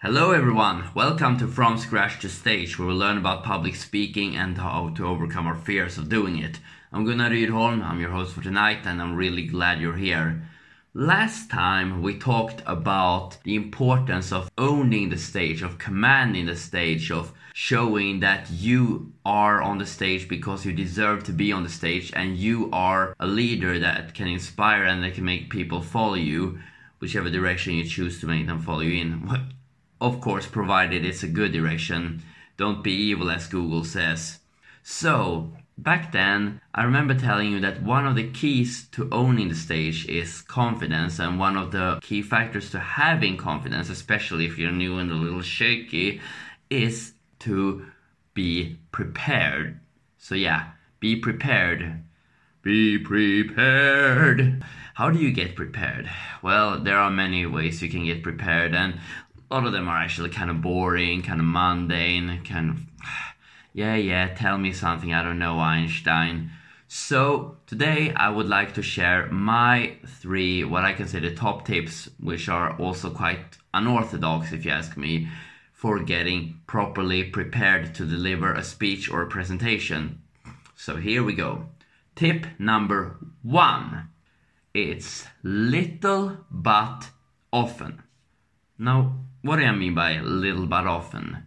Hello everyone, welcome to From Scratch to Stage where we learn about public speaking and how to overcome our fears of doing it. I'm Gunnar Rydholm, I'm your host for tonight and I'm really glad you're here. Last time we talked about the importance of owning the stage, of commanding the stage, of showing that you are on the stage because you deserve to be on the stage and you are a leader that can inspire and that can make people follow you, whichever direction you choose to make them follow you in of course, provided it's a good direction. Don't be evil, as Google says. So, back then, I remember telling you that one of the keys to owning the stage is confidence, and one of the key factors to having confidence, especially if you're new and a little shaky, is to be prepared. So, yeah, be prepared. Be prepared. How do you get prepared? Well, there are many ways you can get prepared, and a lot of them are actually kind of boring, kind of mundane, kind of, yeah, yeah, tell me something I don't know, Einstein. So, today I would like to share my three, what I consider top tips, which are also quite unorthodox, if you ask me, for getting properly prepared to deliver a speech or a presentation. So, here we go. Tip number one it's little but often. Now, what do I mean by little but often?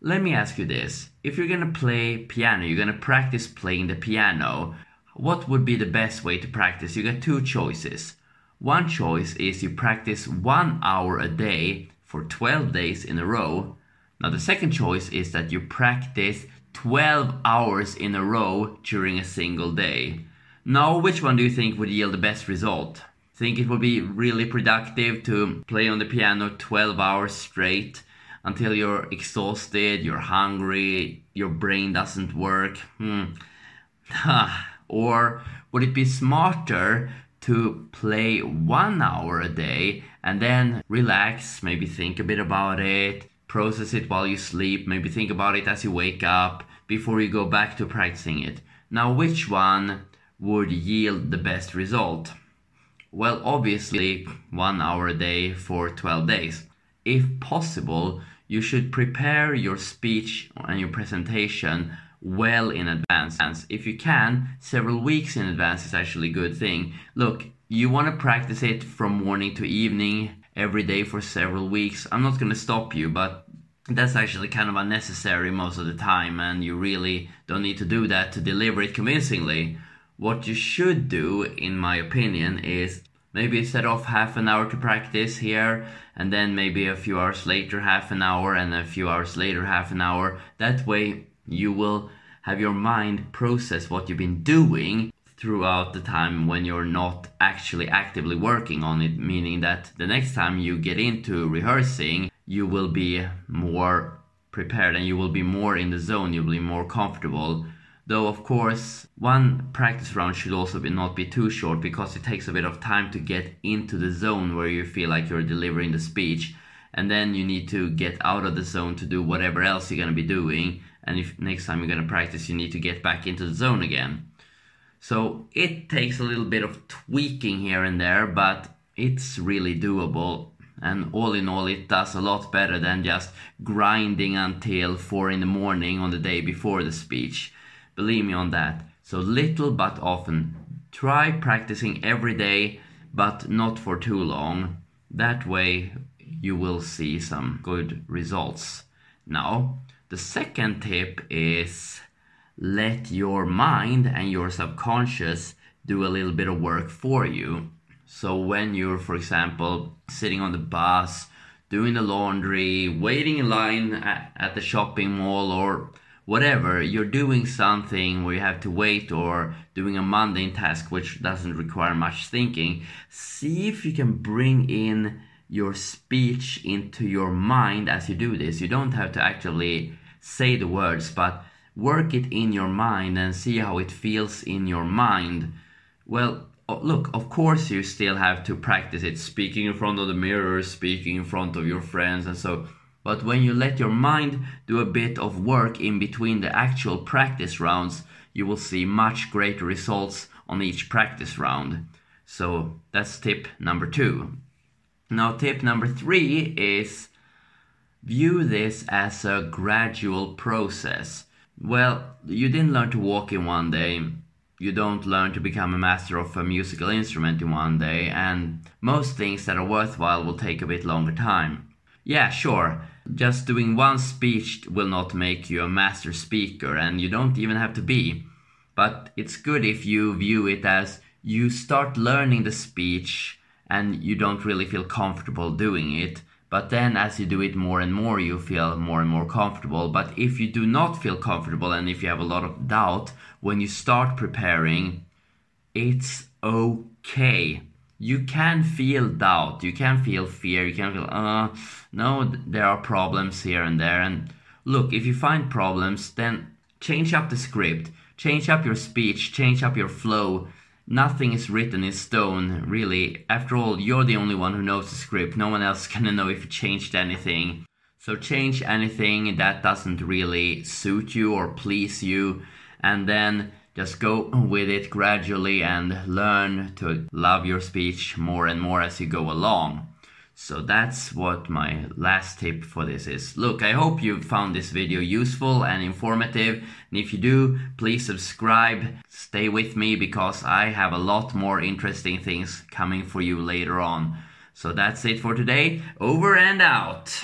Let me ask you this. If you're gonna play piano, you're gonna practice playing the piano, what would be the best way to practice? You got two choices. One choice is you practice one hour a day for 12 days in a row. Now, the second choice is that you practice 12 hours in a row during a single day. Now, which one do you think would yield the best result? Think it would be really productive to play on the piano 12 hours straight until you're exhausted, you're hungry, your brain doesn't work. Hmm. or would it be smarter to play one hour a day and then relax, maybe think a bit about it, process it while you sleep, maybe think about it as you wake up before you go back to practicing it? Now, which one would yield the best result? Well, obviously, one hour a day for 12 days. If possible, you should prepare your speech and your presentation well in advance. If you can, several weeks in advance is actually a good thing. Look, you want to practice it from morning to evening every day for several weeks. I'm not going to stop you, but that's actually kind of unnecessary most of the time, and you really don't need to do that to deliver it convincingly. What you should do, in my opinion, is maybe set off half an hour to practice here, and then maybe a few hours later, half an hour, and a few hours later, half an hour. That way, you will have your mind process what you've been doing throughout the time when you're not actually actively working on it, meaning that the next time you get into rehearsing, you will be more prepared and you will be more in the zone, you'll be more comfortable Though of course, one practice round should also be not be too short because it takes a bit of time to get into the zone where you feel like you're delivering the speech and then you need to get out of the zone to do whatever else you're going to be doing and if next time you're going to practice you need to get back into the zone again. So it takes a little bit of tweaking here and there, but it's really doable. And all in all, it does a lot better than just grinding until 4 in the morning on the day before the speech. Believe me on that. So little but often. Try practicing every day, but not for too long. That way you will see some good results. Now, the second tip is let your mind and your subconscious do a little bit of work for you. So when you're, for example, sitting on the bus, doing the laundry, waiting in line at, the shopping mall, or whatever, you're doing something where you have to wait or doing a mundane task which doesn't require much thinking, see if you can bring in your speech into your mind as you do this. You don't have to actually say the words, but work it in your mind and see how it feels in your mind. Well, look, of course, you still have to practice it, speaking in front of the mirror, speaking in front of your friends, and so but when you let your mind do a bit of work in between the actual practice rounds, you will see much greater results on each practice round. So that's tip number two. Now, tip number three is View this as a gradual process. Well, you didn't learn to walk in one day. You don't learn to become a master of a musical instrument in one day, and most things that are worthwhile will take a bit longer time. Yeah, sure, just doing one speech will not make you a master speaker, and you don't even have to be. But it's good if you view it as you start learning the speech and you don't really feel comfortable doing it. But then, as you do it more and more, you feel more and more comfortable. But if you do not feel comfortable and if you have a lot of doubt when you start preparing, it's okay. You can feel doubt, you can feel fear, you can feel, uh, no, there are problems here and there. And look, if you find problems, then change up the script, change up your speech, change up your flow nothing is written in stone, really. After all, you're the only one who knows the script. No one else can know if you changed anything. So change anything that doesn't really suit you or please you, and then just go with it gradually and learn to love your speech more and more as you go along. So that's what my last tip for this is. Look, I hope you found this video useful and informative. And if you do, please subscribe. Stay with me because I have a lot more interesting things coming for you later on. So that's it for today. Over and out.